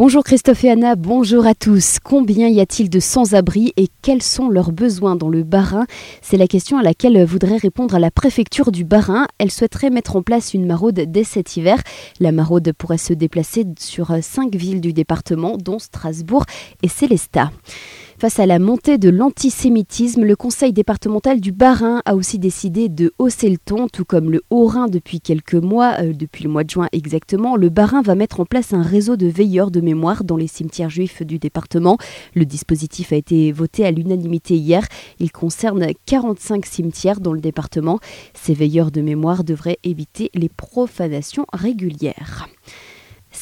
Bonjour Christophe et Anna, bonjour à tous. Combien y a-t-il de sans-abri et quels sont leurs besoins dans le Bas-Rhin? C'est la question à laquelle voudrait répondre la préfecture du Bas-Rhin. Elle souhaiterait mettre en place une maraude dès cet hiver. La maraude pourrait se déplacer sur cinq villes du département, dont Strasbourg et Célestat. Face à la montée de l'antisémitisme, le conseil départemental du Bas-Rhin a aussi décidé de hausser le ton, tout comme le Haut-Rhin depuis quelques mois, euh, depuis le mois de juin exactement. Le Bas-Rhin va mettre en place un réseau de veilleurs de mémoire dans les cimetières juifs du département. Le dispositif a été voté à l'unanimité hier. Il concerne 45 cimetières dans le département. Ces veilleurs de mémoire devraient éviter les profanations régulières.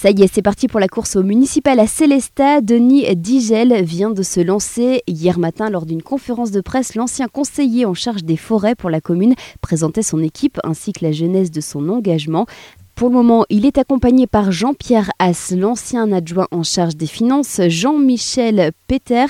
Ça y est, c'est parti pour la course au municipal à Célestat. Denis Digel vient de se lancer. Hier matin, lors d'une conférence de presse, l'ancien conseiller en charge des forêts pour la commune présentait son équipe ainsi que la jeunesse de son engagement. Pour le moment, il est accompagné par Jean-Pierre Haas, l'ancien adjoint en charge des finances, Jean-Michel Peter,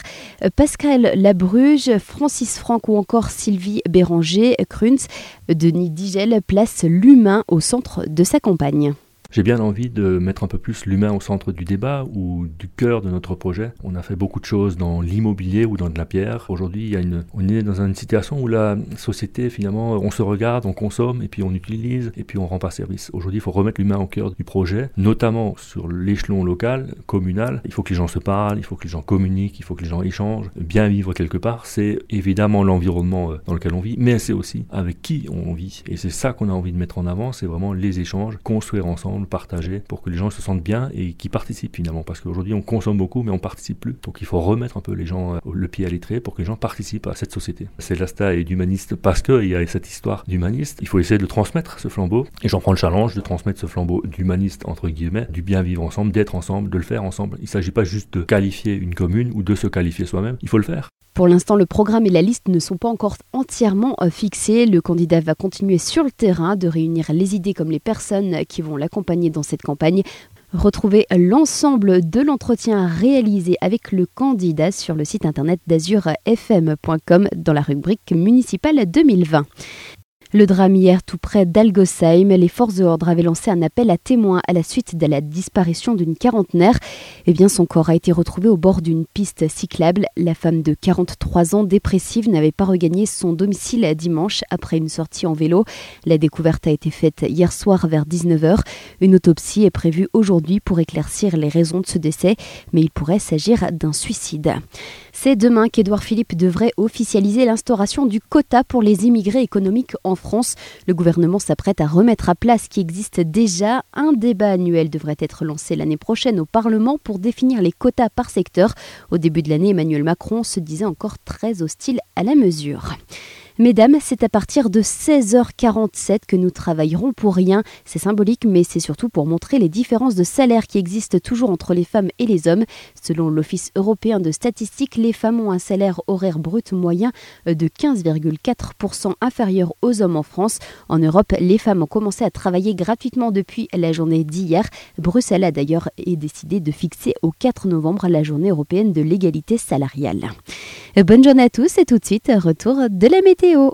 Pascal Labruge, Francis Franck ou encore Sylvie Béranger, Krunz. Denis Digel place l'humain au centre de sa campagne. J'ai bien envie de mettre un peu plus l'humain au centre du débat ou du cœur de notre projet. On a fait beaucoup de choses dans l'immobilier ou dans de la pierre. Aujourd'hui, il y a une, on est dans une situation où la société, finalement, on se regarde, on consomme et puis on utilise et puis on rend pas service. Aujourd'hui, il faut remettre l'humain au cœur du projet, notamment sur l'échelon local, communal. Il faut que les gens se parlent, il faut que les gens communiquent, il faut que les gens échangent. Bien vivre quelque part, c'est évidemment l'environnement euh, dans lequel on vit, mais c'est aussi avec qui on vit. Et c'est ça qu'on a envie de mettre en avant, c'est vraiment les échanges, construire ensemble partager pour que les gens se sentent bien et qui participent finalement. Parce qu'aujourd'hui, on consomme beaucoup, mais on participe plus. Donc il faut remettre un peu les gens euh, le pied à l'étrier pour que les gens participent à cette société. Célesta est humaniste parce qu'il y a cette histoire d'humaniste. Il faut essayer de transmettre ce flambeau. Et j'en prends le challenge de transmettre ce flambeau d'humaniste, entre guillemets, du bien vivre ensemble, d'être ensemble, de le faire ensemble. Il ne s'agit pas juste de qualifier une commune ou de se qualifier soi-même. Il faut le faire. Pour l'instant, le programme et la liste ne sont pas encore entièrement euh, fixés. Le candidat va continuer sur le terrain de réunir les idées comme les personnes qui vont l'accompagner dans cette campagne. Retrouvez l'ensemble de l'entretien réalisé avec le candidat sur le site internet d'azurfm.com dans la rubrique municipale 2020. Le drame hier tout près d'Algosheim, les forces de l'ordre avaient lancé un appel à témoins à la suite de la disparition d'une quarantenaire. Eh bien, son corps a été retrouvé au bord d'une piste cyclable. La femme de 43 ans, dépressive, n'avait pas regagné son domicile dimanche après une sortie en vélo. La découverte a été faite hier soir vers 19h. Une autopsie est prévue aujourd'hui pour éclaircir les raisons de ce décès, mais il pourrait s'agir d'un suicide. C'est demain qu'Édouard Philippe devrait officialiser l'instauration du quota pour les immigrés économiques en France. Le gouvernement s'apprête à remettre à place ce qui existe déjà. Un débat annuel devrait être lancé l'année prochaine au Parlement pour définir les quotas par secteur. Au début de l'année, Emmanuel Macron se disait encore très hostile à la mesure. Mesdames, c'est à partir de 16h47 que nous travaillerons pour rien. C'est symbolique, mais c'est surtout pour montrer les différences de salaire qui existent toujours entre les femmes et les hommes. Selon l'Office européen de statistiques, les femmes ont un salaire horaire brut moyen de 15,4% inférieur aux hommes en France. En Europe, les femmes ont commencé à travailler gratuitement depuis la journée d'hier. Bruxelles a d'ailleurs décidé de fixer au 4 novembre la journée européenne de l'égalité salariale. Bonne journée à tous et tout de suite, retour de la météo.